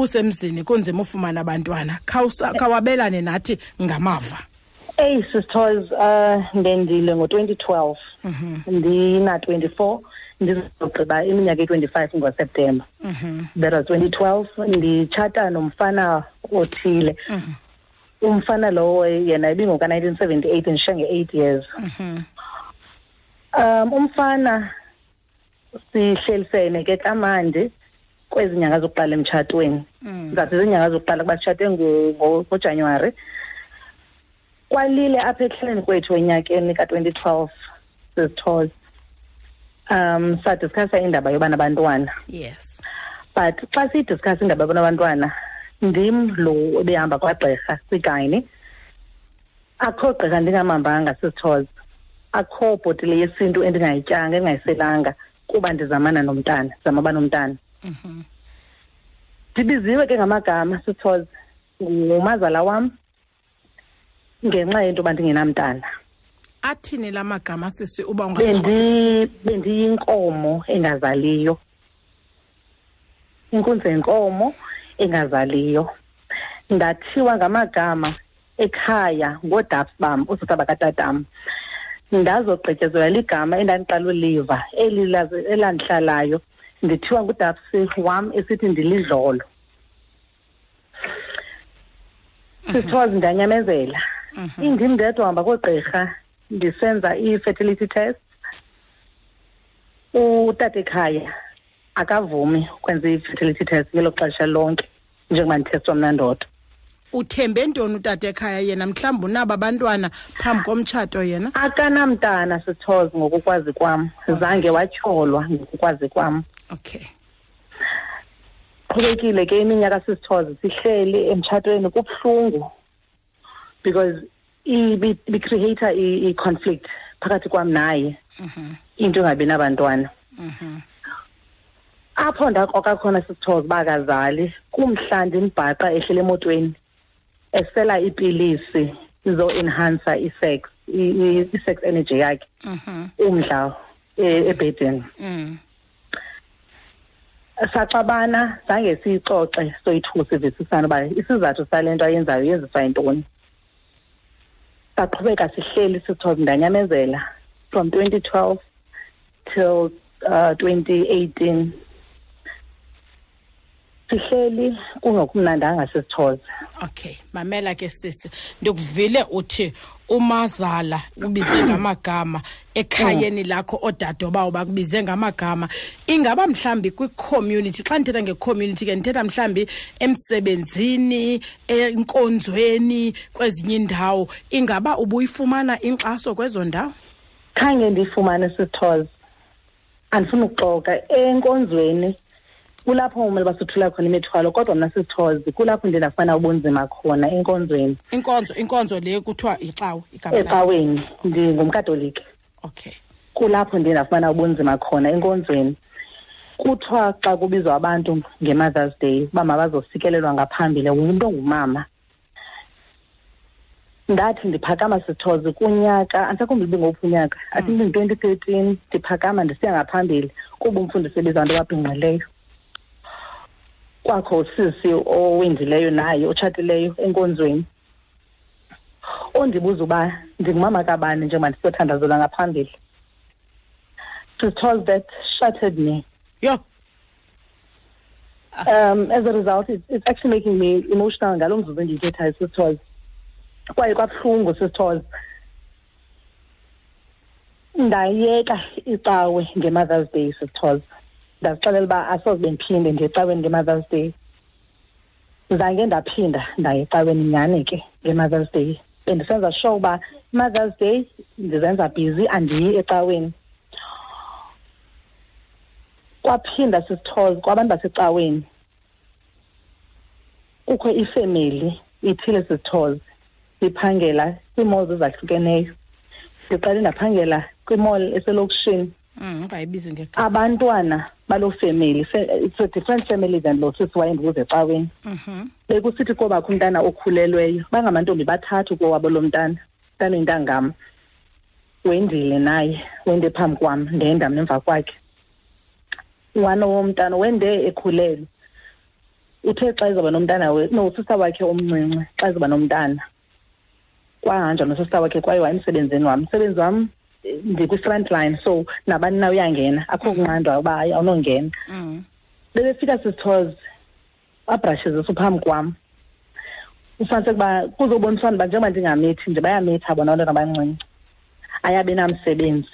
ubusemzini kunzima ufumana abantwana. Khawabelane nathi ngamava. Eyi sisters um ndendile ngo-2012 ndina-24 ndizogqiba iminyaka eyi-25 ngoseptemba that was 2012 nditshata nomfana othile. Umfana lowo yena ibingoka-1978 ndishiya nge-eight years. Um umfana sihlelisene ke kamandi. Kwezi nyanga zokuqala emtshatweni. Zathi zinyanga zokuqala kuba sitshate ngojanuwari kwalile apha ekuhlaleni kwethu enyakeni ka-twenty twelve sizithoza um sadiskhasa indaba yoba nabantwana yes. But xa siyidiskhasa indaba yoba nabantwana ndim lo ebehamba kwagqirha kwigayini akho gqirha ndingamambanga sizithoza akho bhotile yesintu endingayityanga endingayiselanga kuba ndizamana nomntana ndizama uba nomntana. Ndibiziwe ke ngamagama sithoze ngumazala wam ngenxa yento yoba ndingenamntana. Athini la magama sisi uba bendiyinkomo engazaliyo. Inkunzi yenkomo engazaliyo. Ndathiwa ngamagama ekhaya ngoodabs bam oosota bakatatam. Ndazogqityezelwa ligama endandiqala uliva eli elandihlalayo. Ndithiwa ngudabsi wam esithi ndilidlolo. Sithoze ndanyamezela indim ndedwa hamba koogqirha ndisenza i-fertility test. Utata ekhaya akavumi ukwenza i-fertility test ngelo xesha lonke njengoba ndithestwa mna ndodwa uthembe ntoni utata ekhaya yena? Mhlawumbi unabo abantwana phambi komtshato yena? Akanamntana sithoze ngokukwazi kwam zange watyholwa ngokukwazi kwam okay. Qhubekile ke iminyaka sisithoze sihleli emtshatweni kubuhlungu because ibicreata i-conflict phakathi kwam naye. Into engabi nabantwana. Apho ndakroka khona sisithoze uba akazali kumhla ndimbhaqa ehlele emotweni esela iipilisi zo-enhancer i-sex i-sex energy yakhe. Umdla ebhedini saxabana zange siyixoxe soyithusa ivisisana uba isizathu sale nto ayenzayo yenziswa yintoni saqhubeka sihleli sithoze ndanyamezela from 2012 till uh, 2018 sihleli kungokumnandanga sisithoze okay mamela ke sisi. Ndikuvile uthi umazala ubize ngamagama ekhayeni lakho odadobawo bakubize ngamagama. Ingaba mhlambi kwi-community xa ndithetha nge-community ke ndithetha mhlambi emsebenzini enkonzweni kwezinye iindawo ingaba ubuyifumana inkxaso kwezo ndawo? Khange ndiyifumane sithoze andifuna ukuxoka enkonzweni kulapho kumele basothula khona imithwalo kodwa mna sisithozi kulapho ndiye ndafumana ubunzima khona enkonzweni. Inkonzo inkonzo le kuthiwa yicawe ecaweni ndingumkatoliki okay. Kulapho ndiye ndafumana ubunzima khona enkonzweni. Kuthiwa xa kubizwa abantu nge-mothers day uba mabazosikelelwa ngaphambili ngumntu ongumama. Ndathi ndiphakama sithozi kunyaka andisakhumbi ibingophi unyaka i think in-twenty thirteen ndiphakama ndisiya ngaphambili kuba umfundisi ebiza abantu ababhinqileyo kwakho usisi owendileyo naye otshatileyo enkonzweni. Ondibuza uba ndingumama kabani njengoba ndisiyothandazela ngaphambili. Sisithozi that shattered me. Yho um as a result it's, it's actually making me emotional ngalo mzuzu endiyithethayo sisithozi kwaye kwabuhlungu sisithozi ndayeka icawe nge-mothers day sisithozi ndazixelela uba asoze bendiphinde ngecaweni nge-mothers day. Zange ndaphinda ndaya ecaweni nyhani ke nge-mothers day. Bendisenza sure uba i-mothers day ndizenza busy andiyi ecaweni. Kwaphinda sisithoze kwabantu basecaweni. Kukho ifemeli ithile sisithoze ndiphangela kwiimall ezahlukeneyo. Ndiqale ndaphangela kwimall eselokishini. Ungayibizi mm, abantwana baloo family it's a different family than lo sisi wayendibuza ecaweni bekusithi kobakho umntana okhulelweyo. Bangamantombi bathathu kowabo lo mntana. Mntana oyintangam wendile naye wende phambi kwam ndenda mnemva kwakhe. One womntana wende ekhulelwe. Uthe xa izawuba nomntana we no usista wakhe omncinci xa izawuba nomntana. Kwahanjwa nosista wakhe kwayiwa emsebenzini wam. Umsebenzi wam eh, ndikwi-front line so nabani na uyangena akho kunqandwa uba hayi awunongena. Mm. bebefika sisithozi abrashizisa phambi kwam. Ufumaniseke uba kuzoboniswana uba njengoba ndingamithi nje bayamitha bona abantwana abancinci. Ayabe namsebenzi.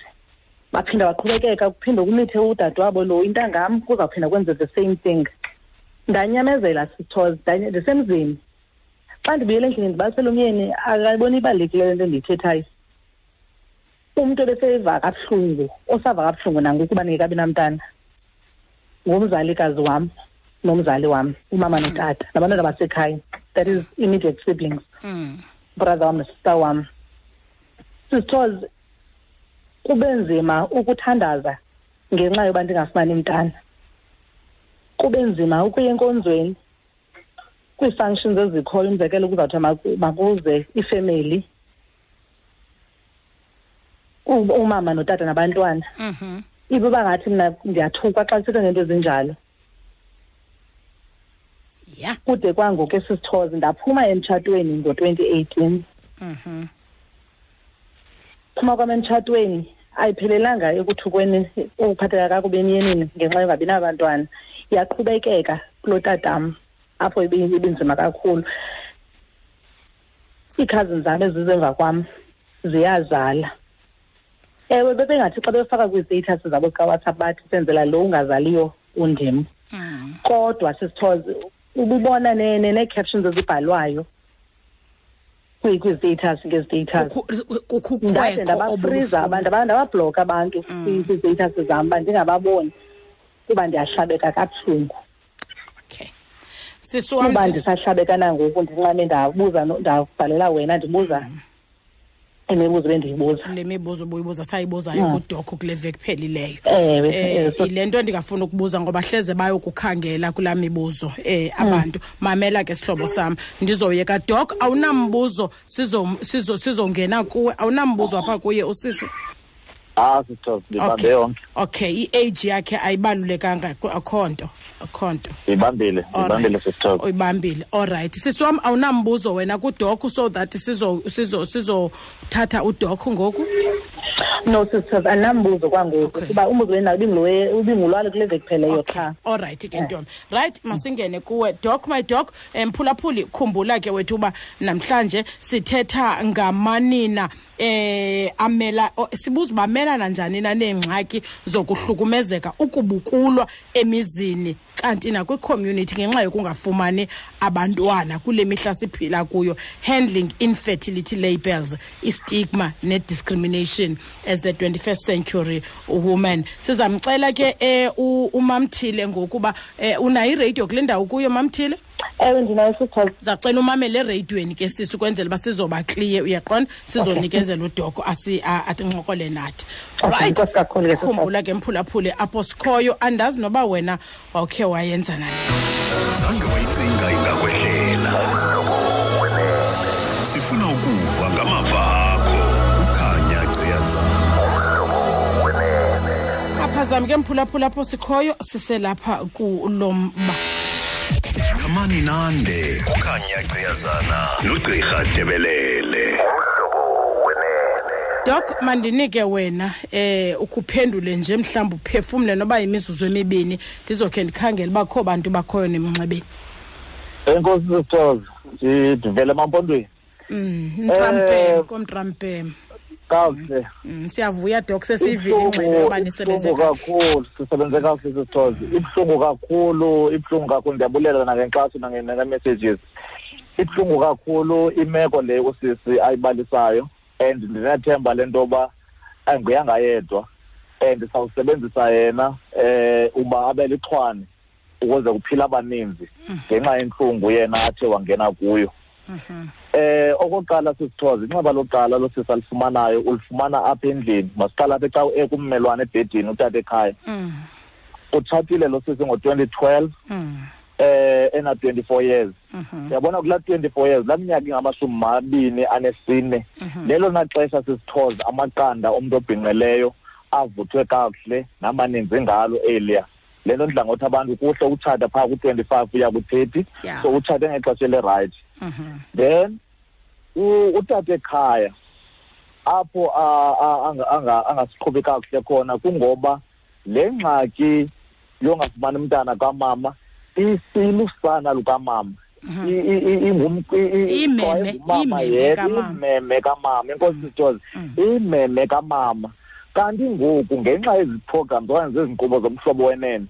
Baphinda baqhubekeka kuphinde kumithe udade wabo lo intangam kuzawuphinda kwenze the same thing. Ndanyamezela sithozi ndanye- ndisemzini. Xa ndibuyele endlini ndibalisela umyeni akayiboni ibalulekileyo into endiyithethayo. Umntu ebeseyiva kabuhlungu osava kabuhlungu nangoku uba ndingekabi namntana ngumzalikazi wam nomzali wam umama notata nabantwana basekhaya that is immediate siblings. Mm. brother wam nosister wam sisithozi kube nzima ukuthandaza ngenxa yoba ndingafumani mntana. Kube nzima ukuya enkonzweni kwii-functions ezikhoyo umzekelo kuzawuthiwa maku- makuze ifemeli umama notata nabantwana Mhm. ibe uba ngathi mna ndiyathukwa xa sithetha ngento ezinjalo Yeah. kude kwangoku esisithozi ndaphuma emtshatweni ngo-twenty eighteen Mhm. phuma kwam emtshatweni ayiphelelanga ekuthukweni ukuphatheka kakubi emyenini ngenxa yongabi nabantwana yaqhubekeka kuloo tatam apho ibe- ibinzima kakhulu iikhazini zam ezisemva kwam ziyazala ewe bebengathi xa befaka kwii-status zabo zikawhatsapp bathi senzela lo ungazaliyo undim Mm. kodwa sisithoze ububona ne- ne- nee-captions ezibhalwayo kwi- kwii-status ngezi-status Kukho- kukho ndade uqweko ndabafriza abantu obuluhlungu. aba- ndababhlokha abantu Mm. kwii-status zam uba ndingababoni kuba ndiyahlabeka kabuhlungu Okay. Sisi wam kuba dis- ndisahlabeka nangoku ndinqame ndabuza no- ndabhalela wena ndibuza imibuzo bendiyibuza le mibuzo ubuyibuza sayibuzayo Mm. kudokho kule veki phelileyo. Ewe eh ewe, so- yile nto ndingafuna ukubuza ngoba hleze bayokukhangela kulaa mibuzo eh abantu. Mamela ke sihlobo sam ndizoyeka. Dok awunambuzo sizo sizo sizongena kuwe. Awunambuzo apha kuye usisi ah sisithozi ndibambe Okay. yonke. Okay i-age yakhe ayibalulekanga ku- akho nto. Akho nto ndiyibambile ndiyibambile sisithozi uyibambile. Alright sisi wam awunambuzo wena kudokho so that sizo sizo sizothatha udokho ngoku? No sisters andinambuzo kwangoku. Okay. kuba umbuzo wena ubingulo- ubingulwalo kule veki pheleyo Okay. qha alright ke ntombi. Right masingene kuwe. Doc my doc eh, mphulaphuli khumbula ke wethu uba namhlanje sithetha ngamanina eh amela o- sibuza uba amelana njani na neengxaki zokuhlukumezeka ukubukulwa emizini kanti nakwicommunity ngenxa yokungafumani abantwana kule mihla siphila kuyo. Handling infertility labels istigma nediscrimination as the 21st century woman. Sizamcela ke eh, u- umamthile ngokuba eh, unayo iradio kule ndawo kuyo mamthile? Ewe ndinayo sisters zacela umamele ereyidweni ke sisi ukwenzela uba sizoba kliye uyaqonda? Sizonikezela udoko asi- a- atinconkole nathi. Okay, right? Inkosi kakhulu ke, sister. khumbula ke mphulaphule apho sikhoyo. Andazi noba wena wawukhe wayenza nani zange wayicinga ingakwehlela. Sifuna ukuva ngamava akho. Kukhanya gqiyazana apha zam ke mphulaphula apho sikhoyo siselapha kulomba khamani nande. Kukhanya gqiyazana nogqirha tebelele doc mandinike wena eh ukuphendule nje mhlawumbi uphefumle noba yimizuzu emibini. Ndizokhe ndikhangele uba kho bantu bakhoyo nemnxebeni. Enkosi sisithozi ndivele emampondweni. Mm, mtrampem Eh, komtrampem kakuhle Mm, siyavuya doc sesiyivile ingxelo yoba nisebenze kakhulu sisebenze kakuhle sisithozi ibuhlungu kakhulu ibuhlungu kakhulu ndiyabulela nangenkxaso nange- nange-messages ibuhlungu kakhulu imeko le usisi ayibalisayo and ndinethemba le nto yoba anguyanga yedwa and sawusebenzisa yena eh uba abe lixhwane ukuze kuphila abaninzi ngenxa yentlungu yena athe wangena kuyo. Mhm. Eh okokuqala sisithoze inxeba lokuqala losisi alifumanayo ulifumana apha endlini. Masiqala apha xa ekummelwane ebhedini utata ekhaya. Mm, utshatile lo sisi ngo-twenty twelve. Mm, eh ena-twenty-four years. Mhm, uyabona kulaa twenty-four years laa minyaka ingamashumi mabini anesine. Lelona xesha sisithoze amaqanda omntu obhinqileyo avuthwe kakuhle namaninzi ngalo eliya le nto ndidla ngothi abantu kuhle utshata phaa ku-twenty-five uya ku-thirty so utshate ngexesha elirayithi Mhm. then u- utata ekhaya apho a- a- anga- anga- angasiqhubi kakuhle khona kungoba le ngxaki yongafumani umntana kamama isilusana lukamama. I- i- i- ingum- i- i- Imeme, kwa engumama imeme yedwa, kamama. imeme kamama enkosi sithoze imeme kamama. Kanti ngoku ngenxa yezi programs okanye zezi nkqubo zomhlobo wenene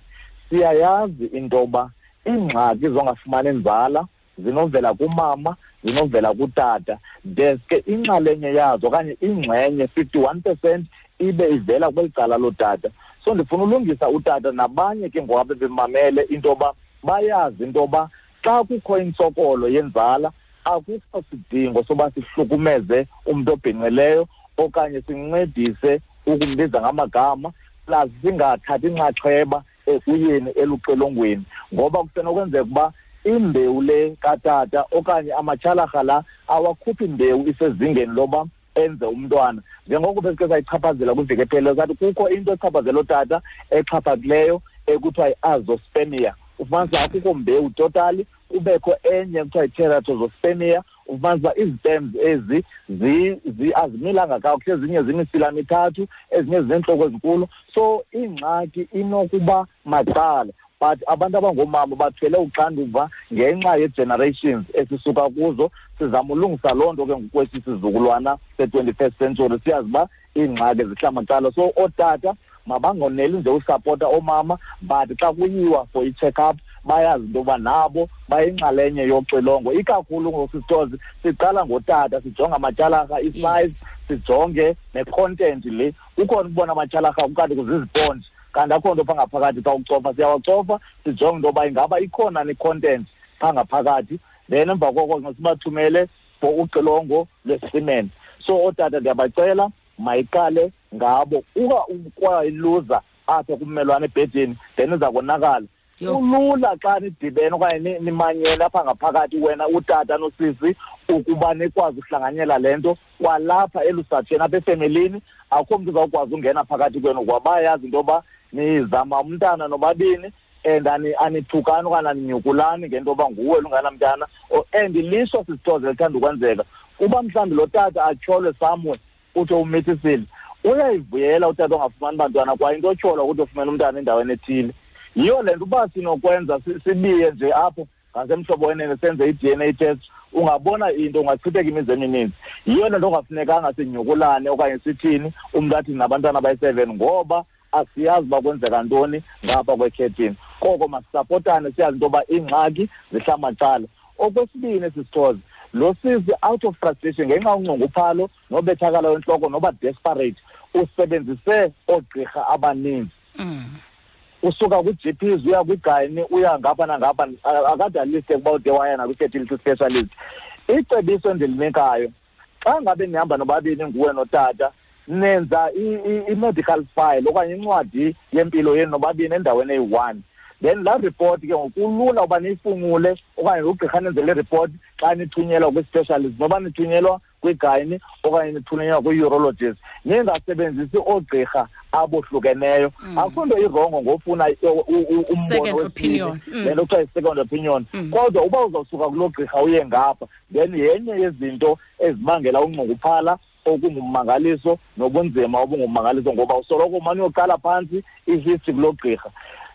siyayazi into yoba iingxaki zongafumani nzala zinovela kumama zinovela kutata. Deske inxalenye yazo okanye ingxenye fifty-one percent ibe ivela kweli cala lotata. So ndifuna ulungisa utata nabanye ke ngoku bebemamele into yoba bayazi into yoba xa kukho intsokolo yenzala akukho sidingo soba sihlukumeze umntu obhinqileyo okanye sincedise ukumbiza ngamagama plus singathathi inxaxheba ekuyeni eluxilongweni ngoba kusenokwenzeka uba imbewu le katata okanye amatyhalarha la awakhuphi imbewu isezingeni loba enze umntwana. Njengoko besike sayichaphazela kwiveki epheleyo sathi kukho into echaphazela otata exhaphakileyo ekuthiwa yi-azospemia ufumanisa akukho mbewu totally kubekho enye kuthiwa yi-teratosspemia ufumanisa uba izi-stems ezi zi- zi- azimilanga kakuhle ezinye zimisila mithathu ezinye zineentloko ezinkulu. So ingxaki inokuba macala but abantu abangoomama bathwele uxanduva ngenxa ye-generations esisuka kuzo. Sizama ulungisa loo nto ke ngokwesi sizukulwana se-twenty-first century. Siyazi uba iingxaki zihla macala so ootata mabangoneli nje usapota oomama but xa kuyiwa for i-check up bayazi into yoba nabo bayinxalenye yoxilongo. Ikakhulu ngosisitozi siqala ngotata sijonge amatyhalarha isize Yes. sijonge ne-content le. Kukhona ukubona amatyhalarha kukanti kuziziponji kanti akho nto phaa ngaphakathi xa ucofa siyawacofa sijonge into yoba ingaba ikhona ne-content phaa ngaphakathi then emva koko sibathumele for uxilongo lwesimen so ootata ndiyabacela mayiqale ngabo. Uka ukwayiluza apha kummelwane ebhedini then iza konakala. Kulula xa nidibene okanye ni- nimanyene apha ngaphakathi wena utata nosisi ukuba nikwazi uhlanganyela le nto kwalapha elusatsheni apha efemelini. Akho mntu uzawukwazi ungena phakathi kwenu kuba bayazi into yoba nizama umntana nobabini and ani- anithukani okanye aninyukulani ngento yoba nguwe lunganamntana O- and lisho sisithoze lithanda ukwenzeka. Uba mhlawumbi lo tata atyholwe somewhere uthi umithisile uyayivuyela utata ongafumani bantwana kwa into otyholwa ukuthi ufumene umntana endaweni ethile. Yiyo le nto uba sinokwenza si- sibiye nje apho ngasemhlobo wenene senze i-d n a test ungabona into ungachitheka imizi emininzi. Yiyo le nto ungafunekanga sinyukulane okanye sithini umntu athi nabantwana bayi-seven ngoba asiyazi uba kwenzeka ntoni ngapha kwekhethini koko masisapotane siyazi into yoba iingxaki zihla macala okwesibini sisithoze lo sisi out of frustration ngenxa yoncunguphalo nobethakala wentloko noba desperate usebenzise oogqirha abaninzi. Mm. usuka kwi-GPs uya kwigayini uya ngapha nangapha a- akadaliste ukuba ude waya nakwi-fertility specialist. Icebiso endilinikayo xa ngabe nihamba nobabini nguwe notata nenza i- i- i-medical file okanye incwadi yempilo yenu nobabini endaweni eyi-one. Then laa report ke ngokulula uba niyifungule okanye ugqirha nenzele ireport xa nithunyelwa kwi-specialist noba nithunyelwa kwigayini okanye nithunyelwa kwi-urologist ningasebenzisi oogqirha abohlukeneyo. Akho nto irongo ngofuna i- u- u- umbono Second wesibini, opinion. Mm. le nto kuthiwa yi-second opinion. Kodwa uba uzawusuka kuloo gqirha uye ngapha then yenye yezinto ezibangela unxunguphala okungummangaliso nobunzima obungummangaliso ngoba usoloko umane uyoqala phantsi ihistory kuloo gqirha.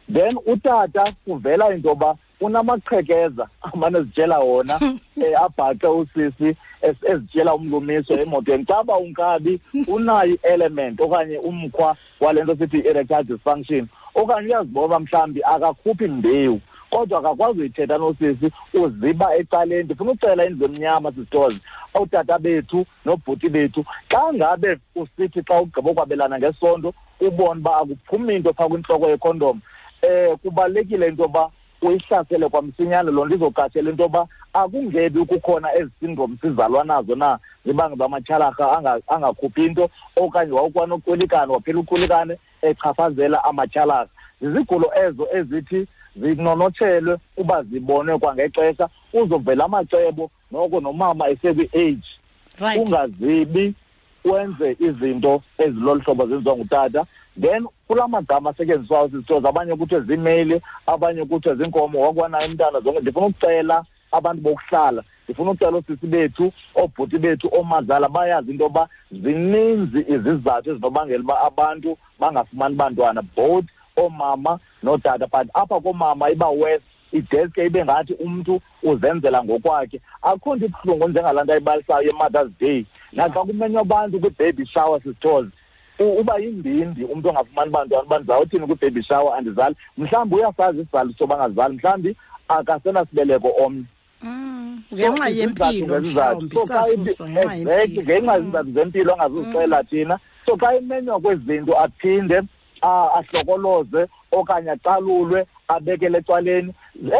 Then utata kuvela into yoba unamaqhekeza amane ezitshela wona um abhaqe usisi ezitshela umlumiso emotweni. Xa ba unkabi unayo i-element okanye umkhwa wale nto sithi i-erectile dysfunction. Okanye uyazibona mhlawumbi akakhuphi mbewu. Kodwa akakwazi uyithetha nosisi uziba ecaleni. Ndifuna ucela indlu emnyama sisitoze ootata bethu noobhuti bethu. Xa ngabe usithi xa ugqiba ukwabelana ngesondo ubone uba akuphumi into phaa kwintloko yekhondom um kubalulekile into yoba uyihlasele kwamsinyane loo nto izokatshela into yoba akungebi kukhona ezi syndrome sizalwa nazo na. Zibange bamatyhalarha anga- angakhuphi into okanye wawukwanokulikane waphela ukulikane echaphazela amatyhalarha. Zizigulo ezo ezithi zinonotshelwe uba zibonwe kwangexesha uzovela amacebo noko nomama esekwi-age right. Ungazibi wenze izinto ezilolu hlobo zenziwa ngutata then kula magama asetyenziswayo sisitozi abanye kuthiwe ziimeyili abanye kuthiwe ziinkomo wakwanayo umntana zonke ndifuna ukucela abantu bokuhlala ndifuna ucela oosisi bethu oobhuti bethu oomazala bayazi into yoba zininzi izizathu ezinobangela uba abantu bangafumani bantwana both oomama nootata but apha koomama iba west ideske ibe ngathi umntu uzenzela ngokwakhe. Akho nto ibuhlungu njengalaa nto ayibalisayo ye-mothers day. Naxa kumenywa abantu kwi-baby shower sisithozi u- uba yimbindi umntu ongafumani bantwana uba ndizawuthini kwi-baby shower andizali. Mhlawumbi uyasazi isizathu soba angazali mhlawumbi akasenasibeleko omnye. Mm, ngenxa So, yempilo izizathu ngezizathu. mhlawumbi So, xa sasuso ithi- ngenxa exactly, yempilo ngenxa yezizathu zempilo angazuzixela thina. So xa imenywa kwezi zinto aphinde ah, ahlokoloze okanye acalulwe abekele ecaleni.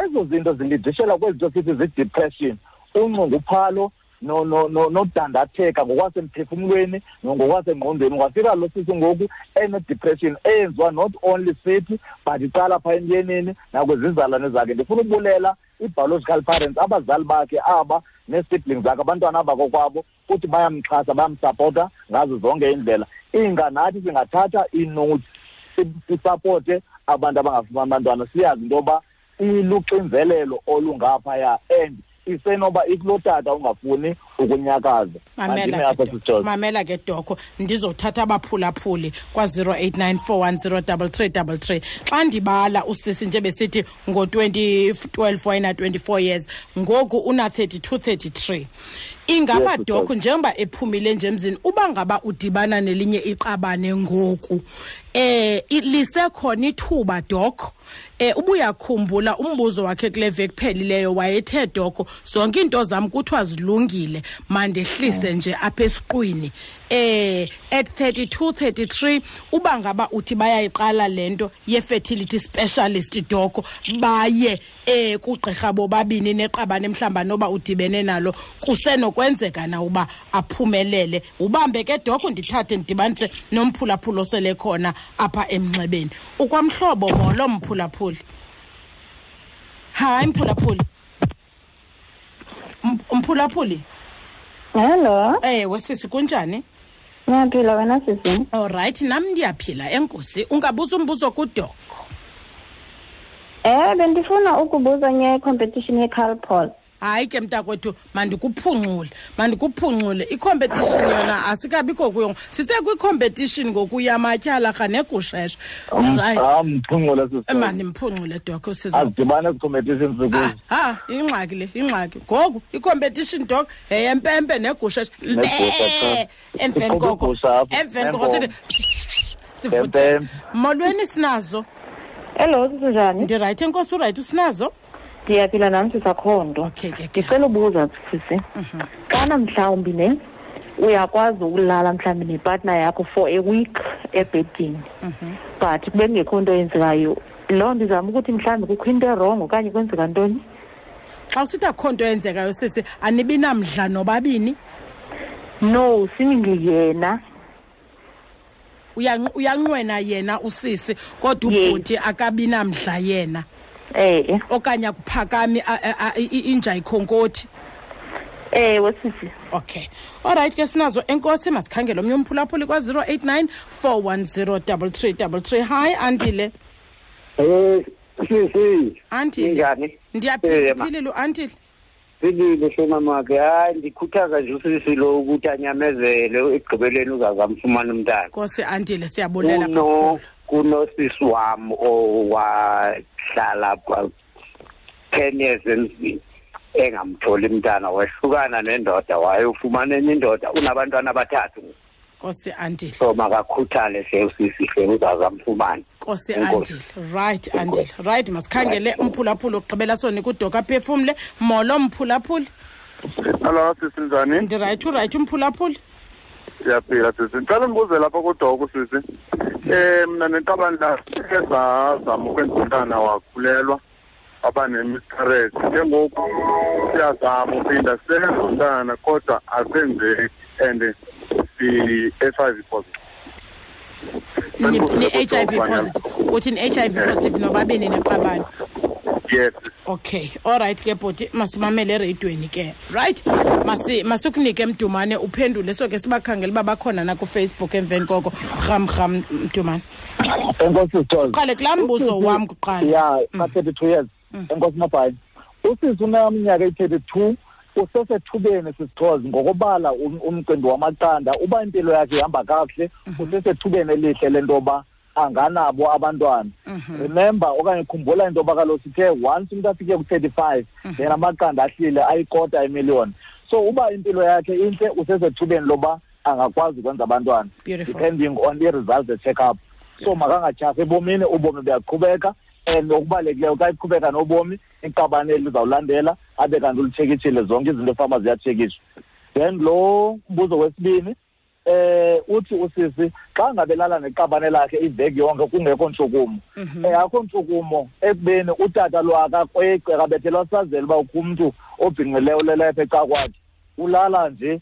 Ezo zinto zilidishela kwezinto sithi zidepression. Unxunguphalo no- no- no- nodandatheka ngokwasemphefumlweni nangokwasengqondweni ungafika lo sisi ngoku ene-depression eyenziwa not only sithi but iqala phaa emyenini nakwizizalwane zakhe. Ndifuna ukubulela i-biological parents abazali bakhe aba nee-siblings zakhe abantwana abakokwabo futhi bayamxhasa bayamsapota ngazo zonke iindlela. Inga nathi singathatha ii-notes si- sisapote abantu abangafumani bantwana siyazi into yoba iluxinzelelo olungaphaya and isenoba ikulotata ungafuni ukunyakaza. Mamela Mandime apha ke sisithoza Dok- mamela ke doko ndizothatha abaphulaphuli kwa-089 410 xa ndibala usisi nje besithi ngo-2012 wayena-24 years ngoku una-32 33 ingaba Yes, doko Sisithoza. njengoba ephumile nje emzini uba ngaba udibana nelinye iqabane ngoku? Eh i- lisekhona ithuba doko eh ubuyakhumbula umbuzo wakhe kule veki phelileyo wayethe doko zonke iinto zam kuthiwa zilungile. Mandehlise nje apha esiqwini. Eh at 32 33 uba ngaba uthi bayayiqala lento ye-fertility specialist doko baye eh kugqirha bobabini neqabane mhlamba noba udibene nalo kusenokwenzeka na uba aphumelele? Ubambe ke doko ndithathe ndidibanise nomphulaphula osele khona apha emnxebeni. Ukwamhlobo molo mphulaphuli? Hayi mphulaphuli. M- mphulaphuli? Hello? Ewe sisi kunjani? Niyaphila wena sisi? Olrayithi nam ndiyaphila enkosi. Ungabuza umbuzo kudoko eh bendifuna ukubuza nge-competition ye-calpol hayi ke mntakwethu mandikuphungxule mandikuphungxule ikhompetishini yona asikabikho kuyo. Sisekwicompetition ngokuyamatyhala rha negusheshe right. amphungule sisi mandimphungxule doko siza azidibane ezi-competitions sikuzo ha ingxaki le ingxaki. Ngoku i-competition dog yeyempempe negusheshe Negusha qha. emveni Iqhuba koko igusha apha, emveni koko nenkomo. sithi sivuthe Empempe. molweni sinazo? Hello sisinjani ndirayithi enkosi urayithi usinazo? Ndiyaphila nam sisakhondo okay ke ke ndicela ubuza sisi. Xana mhlawumbi ne uyakwazi ukulala mhlawumbi nepartner yakho for a week ebhedini? But kube kungekho nto yenzekayo loo nto izama ukuthi mhlawumbi kukho into erong okanye kwenzeka ntoni? Xa usithi akho nto yenzekayo sisi anibi namdla nobabini? No siningi yena. Uyanq- uyanqwena yena usisi kodwa Yes. ubhuti akabi namdla yena. Eh. Okanye akuphakami a- a- a- i- i- inja ikhonkoti ewe sisi okay. Olrayithi ke sinazo. Enkosi masikhangele omnye umphulaphuli kwa-089 410 hayi andile Eh sisi. Andile injani? Eh, ndiyaphila ma. uphilile uandile Silile somamakhe hayi ndikhuthaza nje usisi lo ukuthi anyamezele ekugqibeleni uzazamfumana umntana. nkosi andile siyabulela Kuno kakhulu. Kunosisi wam owahlala kwa 10 years endlini engamtholi umntana wehlukana nendoda wayofumana enye indoda unabantwana abathathu. Nkosi andile. So makakhuthale hle usisi hle uzazamfumana. Nkosi andile. Right andile. Right masikhangele umphulaphuli okugqibela sonika udoka aphefumle molo mphulaphuli. Hello sisi njani? ndirayithi urayithi umphulaphuli. Siyaphila sisi. Ngicela ngibuze lapha kodoko sisi. Eh mina neqabani la sezazama ukwenza umntana wakhulelwa waba ne-miscarriage. Ke ngoku siyazama uphinda senze umntana kodwa asenzeki and si-HIV positive. ni-h i v positive uthi ni-h i v positive nobabini neqabane Yes. okay olrayithi ke bhoti masimamele ereyidweni ke right? Masi- masikunike mdumane uphendule so ke sibakhangela uba bakhona na kufacebook emveni koko. Rham rham mdumane. Enkosi siqale kulaa mbuzo wam kuqala. Ya ka-thirty-two years. Enkosi mabhayi usisi unaminyaka eyi-thirty-two usesethubeni sisithozi ngokobala um- umcimbi wamaqanda uba impilo yakhe ihamba kakuhle usesethubeni elihle lento yoba anganabo abantwana. Remember okanye khumbula into yoba kaloku sithe once umntu afike ku-thirty-five then amaqanda ahlile ayikota imiliyoni so uba impilo yakhe intle usesethubeni loba angakwazi ukwenza abantwana. Beautiful. depending on i-results ze-check up. So makangatyhafi ebomini ubomi buyaqhubeka and okubalulekileyo xa iqhubeka nobomi iqabane lizawulandela abe kanti ulitshekishile zonke izinto efama ziyatshekishwa then lo mbuzo wesibini eh uthi usisi xa ngabelala neqabane lakhe iveki yonke kungekho ntshukumo. Eh akho ntshukumo. Ekubeni utata lo akakweqe akabethelwa sazela uba ukho umntu obhinqileyo ulelepha eca kwakhe. Ulala nje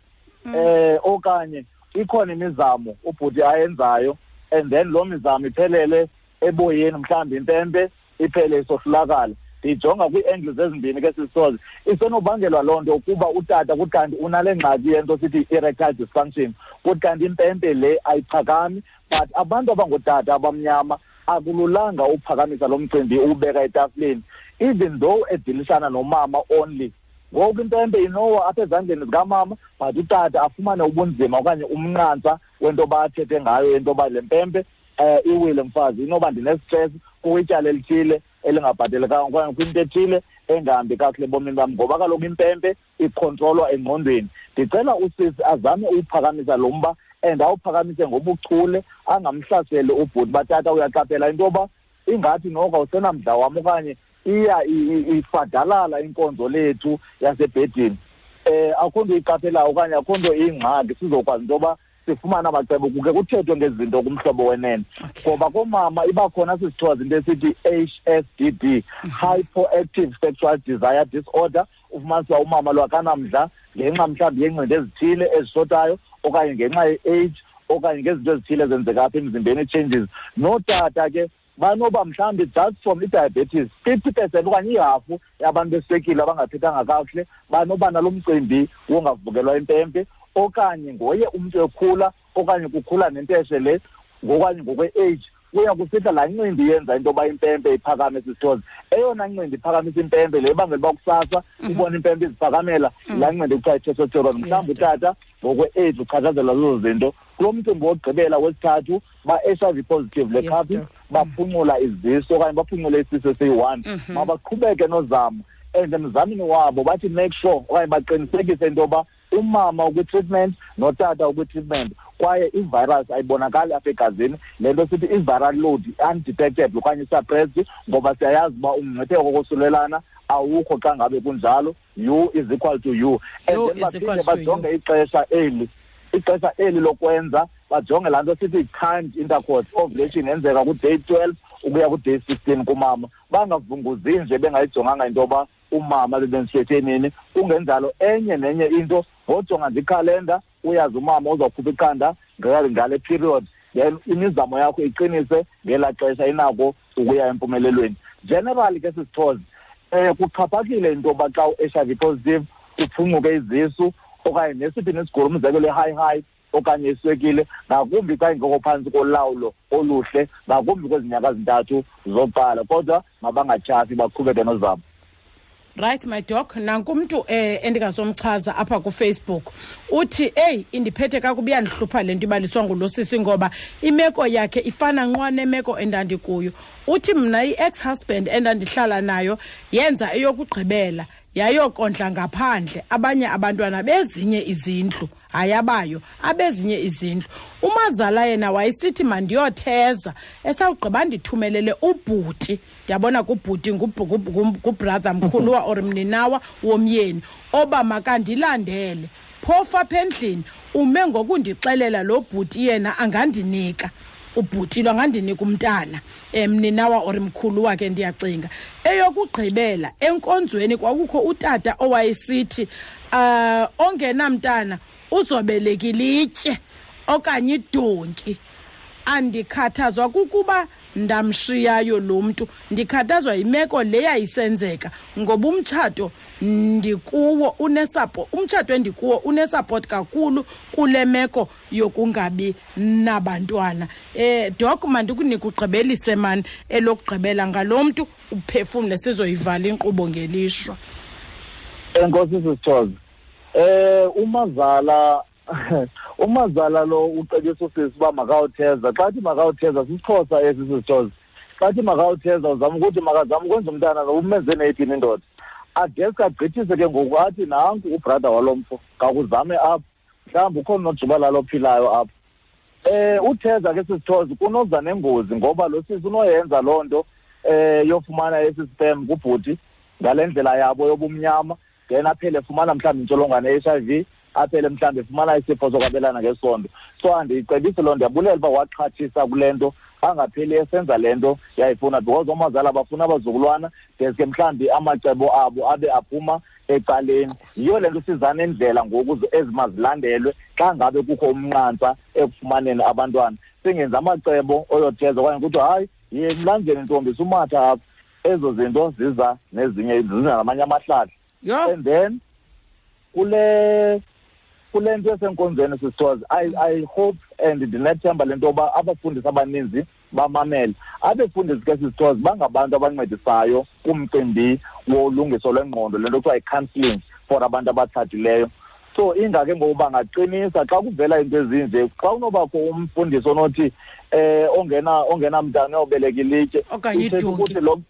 eh okanye ikhona imizamo ubhuti ayenzayo and then loo mizamo iphelele eboyeni mhlawumbi impempe iphele isohlulakala ndiyijonga kwii-angles ezimbini ke sisisoze isenobangelwa loo nto ukuba utata kuthi kanti unale ngxaki yento sithi i-erectile dysfunction kuthi kanti impempe le ayiphakami but abantu abangootata abamnyama akululanga uphakamisa lo mcimbi uwubeka etafileni. Even though edilishana nomama only. Ngoku impempe inowa apha ezandleni zikamama but utata afumane ubunzima okanye umnqantsa wento yoba athethe ngayo into yoba le mpempe um iwile mfazi. Inoba ndinestress kuwityala elithile elingabhatelekanga okanye kwinto ethile engahambi kakuhle ebomini bam ngoba kaloku impempe ikhontrolwa engqondweni. Ndicela usisi azame uyiphakamisa lo mba and awuphakamise ngobuchule angamhlaseli ubhuti. Batata uyaqaphela into yoba ingathi noko awusenamdla wam okanye iya ifadalala inkonzo lethu yasebhedini. Eh akho nto iyiqaphelayo okanye akho nto iyingxaki. Sizokwazi into yoba sifumane amacebo kuke kuthethwe ngezinto kumhlobo wenene. Ngoba koomama iba khona sisithoza into esithi h s d d hypoactive sexual desire disorder. Ufumanisa uba umama lo akanamdla ngenxa mhlawumbi yeencindi ezithile ezishotayo okanye ngenxa ye-age okanye ngezinto ezithile ezenzeka apha emzimbeni ii-changes nootata ke banoba mhlawumbi just from i-diabetes fifty percent okanye ihafu yabantu beswekile abangaphethanga kakuhle banoba nalo mcimbi wongavukelwa impempe okanye ngoye umntu ekhula okanye kukhula nenteshe le ngokanye ngokwe-age kuya kusihla laa ncindi yenza into yoba impempe iphakame sisithozi eyona ncindi iphakamisa impempe le ibangela uba kusasa ubona impempe iziphakamela laa ncindi kuthiwa itestosteron mhlawumbi utata ngokwe-age uchatshazelwa zezo zinto kulo mcimbi wokugqibela wesithathu ba-h i v positive le khaphi doc. baphuncula izisu okanye baphuncule isisu esiyi-one. Mabaqhubeke nozamo and emzamini wabo bathi make sure okanye baqinisekise into yoba umama ukwi-treatment notata ukwi-treatment. Kwaye ivirus ayibonakali apha egazini. Le nto sithi i-viral load undetected okanye suppressed ngoba siyayazi uba umngcipheko kokosulelana awukho xa ngabe kunjalo. U is equal to u. And U then is equal baphinde to bajonge ixesha eli. Ixesha eli lokwenza bajonge laa nto sithi timed intercourse ovulation yenzeka kuday twelve ukuya kuday sixteen kumama. Bangavunguzi nje bengayijonganga into yoba umama bebendisithethe nini kungenjalo enye nenye into. Ngojonga nje ikhalenda uyazi umama uzawukhupha iqanda ngale ngale period. Then imizamo yakho iqinise ngelaa xesha inako ukuya empumelelweni. Generally ke sisithoze um kuxhaphakile into yoba xa u-h i v positive kuphuncuke izisu okanye nesiphi nesigulo umzekelo i-high high okanye iswekile ngakumbi xa ingekho phantsi kolawulo oluhle ngakumbi kwezi nyanga zintathu zokuqala. Kodwa mabangatyhafi baqhubeke nozabo. Right my dog. Nankumntu eh endingazomchaza apha kufacebook. Uthi eyi indiphethe kakubi yandihlupha le nto ibaliswa ngulo sisi ngoba imeko yakhe ifana nqwa nemeko endandikuyo. Uthi mna i-ex husband endandihlala nayo yenza eyokugqibela yayokondla ngaphandle. Abanye abantwana bezinye izindlu hayi abayo abezinye izindlu. Umazala yena wayesithi mandiyotheza esawugqiba ndithumelele ubhuti. Ndiyabona kubhuti ngubhu- ngubhu- ngubhu- ngubrother mkhuluwa or mninawa womyeni oba makandilandele phofu apha endlini ume ngokundixelela lo bhuti yena angandinika. Ubhuti lo angandinika umntana um mninawa or mkhulu wakhe ndiyacinga. Eyokugqibela enkonzweni kwakukho utata owayesithi um ongenamntana uzobeleka ilitye okanye idonki. Andikhathazwa kukuba ndamshiyayo lo mntu. Ndikhathazwa yimeko le yayisenzeka ngoba umtshato ndikuwo unesapo umtshato endikuwo unesupport kakhulu kule meko yokungabi nabantwana. Eh doc mandikunike ugqibelise mani elokugqibela ngalo mntu uphefumle sizoyivala inkqubo ngelishwa? Enkosi sisithoze. Eh umazala umazala lo ucebisa usisi uba makawutheza. Xa thi makawutheza sisixhosa esi sisithoze xa thi makawutheza uzama ukuthi makazame ukwenza umntana lo umenze neyiphi na indoda. Adeske agqithise ke ngoku athi nanku ubrother walo mfo ngakuzame apha mhlawumbi ukhona unojubala lophilayo apha eh utheza ke sisithoze kunoza nengozi ngoba lo sisi unoyenza loo nto eh yofumana esi spam kubhuti ngale ndlela yabo yobumnyama. Then aphele efumana mhlawumbi intsholongwane ye-h-i-v aphele mhlawumbi efumana isifo sokwabelana ngesondo. So andiyicebisi loo ndiyabulela uba waxhathisa kule nto angapheli esenza le nto yayifuna because omazala bafuna abazukulwana deske mhlawumbi amacebo abo abe aphuma ecaleni. Yiyo le nto sizana indlela ngoku ezimazilandelwe xa ngabe kukho umnqantsa ekufumaneni abantwana. Singenzi amacebo oyotheza okanye kuthiwa hayi yiye emlanjeni ntombi sumatha apha. Ezo zinto ziza nezinye ziza namanye amahlahla yho and then kule kule nto esenkonzweni sisithoze i i hope and ndinethemba le nto yoba abafundisi abaninzi bamamele. Abefundisi ke sisithoze bangabantu abancedisayo kumcimbi wolungiso lwengqondo le nto kuthiwa yi-counselling for abantu abatshatileyo. So ingake ngoku bangaqinisa xa kuvela into ezinje xa kunobakho umfundisi onothi eh ongena ongenamntana uyobeleka ilitye Okanye ukuthi lo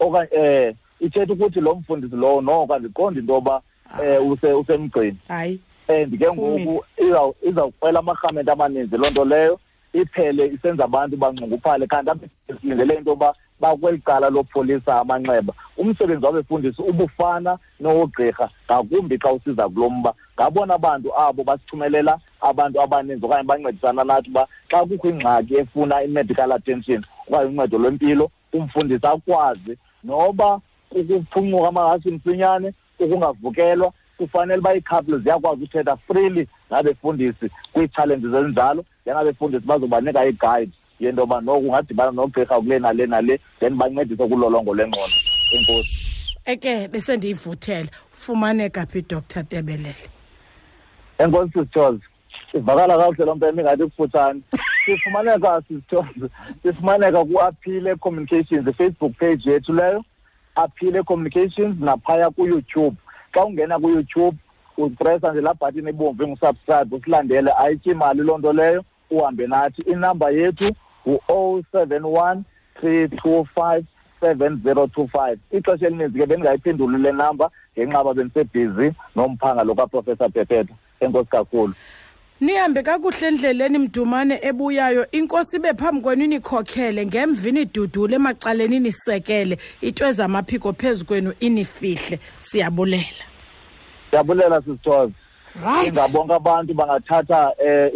okanye eh ithetha ukuthi lo mfundisi lowo noko andiqondi into yoba um use usemgcini hayi. And ke ngoku iza- izawuqela amarhamente amaninzi. Loo nto leyo iphele isenza abantu banxunguphale. Kanti abe silindele into yoba bakweli cala lopholisa amanxeba. Umsebenzi wabefundisi ubufana nowogqirha ngakumbi xa usiza kulo mba. Ngabona bantu abo basithumelela abantu abaninzi okanye bancedisana nathi uba xa kukho ingxaki efuna i-medical attention okanye uncedo lwempilo umfundisi akwazi noba ukuphunyuka amahasi msinyane ukungavukelwa. Kufanele uba iikhapule ziyakwazi uthetha freely nabefundisi kwii-challenges ezinjalo then abefundisi bazobanika iguide yento yoba noku ungadibana nogqirha kule nale nale then bancedise kulolongo lwengqondo enkosi. Eke bese ndiyivuthela fumaneka phi dr tebelele? Enkosi sisithoze ivakala kakuhle loo nto ingathi kufutshane sifumaneka sisithoze sifumaneka ku-aphile communications i-facebook page yethu leyo. Aphile communications naphaya kuyoutube. Xa ungena kuyoutube upresa nje laa bhathini ebomvu ingusubscribe usilandele ayityi mali loo nto leyo uhambe nathi. Inamba yethu ngu-o seven one three two five seven zero two five. Ixesha elininzi ke bendingayiphenduli le namba ngenxa uba bendisebhizi nomphanga lo kaprofessor bhephetha enkosi kakhulu. Nihambe kakuhle endleleni mdumane ebuyayo. Inkosi ibe phambi kwenu inikhokhele ngemvini idudule emacaleni inisekele. Into ezamaphiko phezu kwenu inifihle. Siyabulela. Ndiyabulela sisithoze right. Ingabonke abantu bangathatha um